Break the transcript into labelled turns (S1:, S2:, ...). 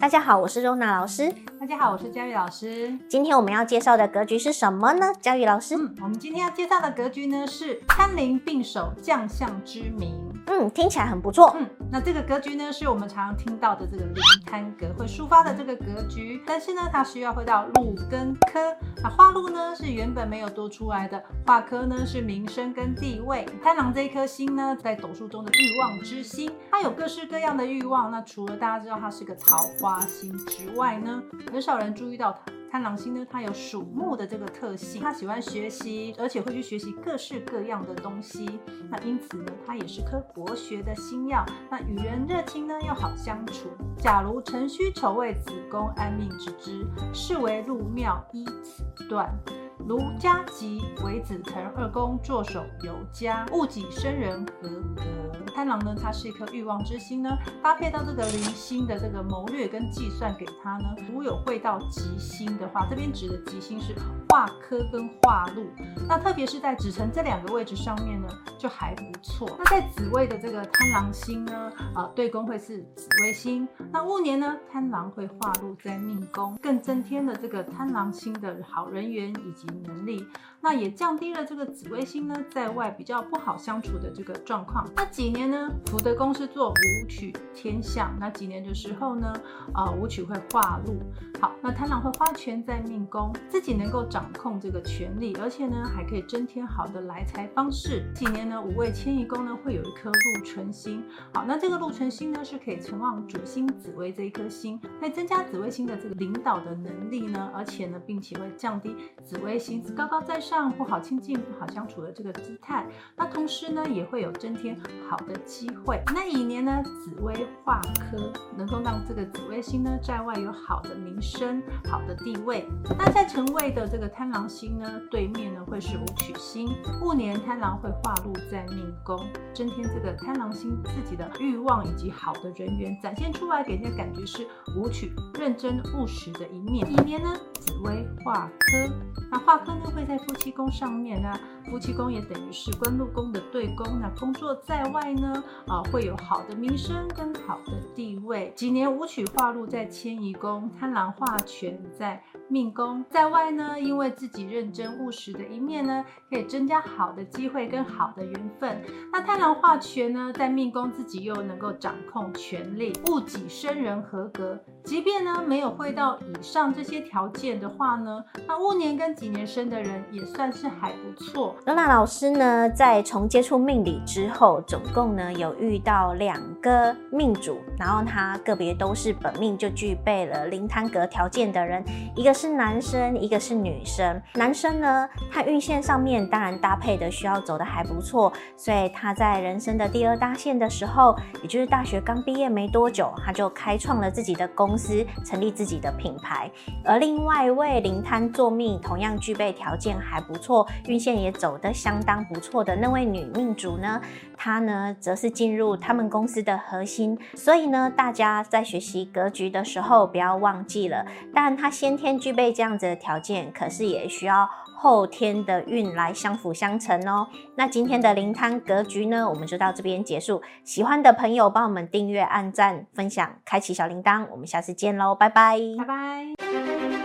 S1: 大家好，我是周娜老师。
S2: 大家好，我是佳玉老师。
S1: 今天我们要介绍的格局是什么呢？佳玉老师，
S2: 嗯，我们今天要介绍的格局呢是参邻并守，将相之名。
S1: 嗯，听起来很不错。
S2: 嗯，那这个格局呢是我们常常听到的这个灵贪格会抒发的这个格局，但是呢，它需要会到禄跟科。那化禄呢是原本没有多出来的，化科呢是名声跟地位。贪狼这一颗星呢，在斗数中的欲望之星，它有各式各样的欲望。那除了大家知道它是个桃花星之外呢，很少人注意到它。贪狼星呢，它有属木的这个特性，它喜欢学习，而且会去学习各式各样的东西。那因此呢，它也是颗博学的星曜。那与人热情呢，又好相处。假如辰戌丑未子宫安命之之，是为入庙依此断。如家吉为子辰二宫坐守尤佳，戊己生人合格。贪狼呢，它是一颗欲望之星呢，搭配到这个铃星的这个谋略跟计算给它呢，如有会到吉星的话，这边指的吉星是化科跟化禄，那特别是在子辰这两个位置上面呢，就还不错。那在子位的这个贪狼星呢，啊、对宫会是紫微星。那戊年呢，贪狼会化禄在命宫，更增添了这个贪狼星的好人缘以及能力，那也降低了这个紫微星呢在外比较不好相处的这个状况。那几年呢，福德宫是做武曲天象，那几年的时候呢，啊、呃，武曲会化禄。好，那贪狼会花权在命宫，自己能够掌控这个权力，而且呢，还可以增添好的来财方式。几年呢，五位迁移宫呢会有一颗禄存星。好，那这个禄存星呢是可以承旺主星紫微这一颗星，可以增加紫微星的这个领导的能力呢，而且呢，并且会降低紫微星。高高在上，不好亲近、不好相处的这个姿态，那同时呢，也会有增添好的机会。那乙年呢，紫薇化科，能够让这个紫薇星呢，在外有好的名声、好的地位。那在辰位的这个贪狼星呢，对面呢会是武曲星。戊年贪狼会化禄在命宫，增添这个贪狼星自己的欲望以及好的人缘，展现出来给人家感觉是武曲认真务实的一面。乙年呢，紫薇化科，那化。科呢会在夫妻宫上面。呢，夫妻宫也等于是官禄宫的对宫。那工作在外呢，啊会有好的名声跟好的地位。几年武曲化禄在迁移宫，贪狼化权在命宫，在外呢，因为自己认真务实的一面呢，可以增加好的机会跟好的缘分。那贪狼化权呢，在命宫自己又能够掌控权力，戊己生人合格。即便呢没有会到以上这些条件的话呢，那戊年跟己年生的人也算是还不错。
S1: 罗娜老师呢，在从接触命理之后，总共呢有遇到两个命主，然后他个别都是本命就具备了灵贪格条件的人，一个是男生，一个是女生。男生呢，他运线上面当然搭配的需要走的还不错，所以他在人生的第二大线的时候，也就是大学刚毕业没多久，他就开创了自己的公司成立自己的品牌，而另外一位灵贪坐命，同样具备条件还不错，运线也走得相当不错的那位女命主呢，她呢则是进入他们公司的核心。所以呢，大家在学习格局的时候，不要忘记了，当然她先天具备这样子的条件，可是也需要后天的运来相辅相成哦。那今天的灵贪格局呢，我们就到这边结束。喜欢的朋友帮我们订阅、按赞、分享、开启小铃铛，我们下次见喽，拜拜，
S2: 拜拜。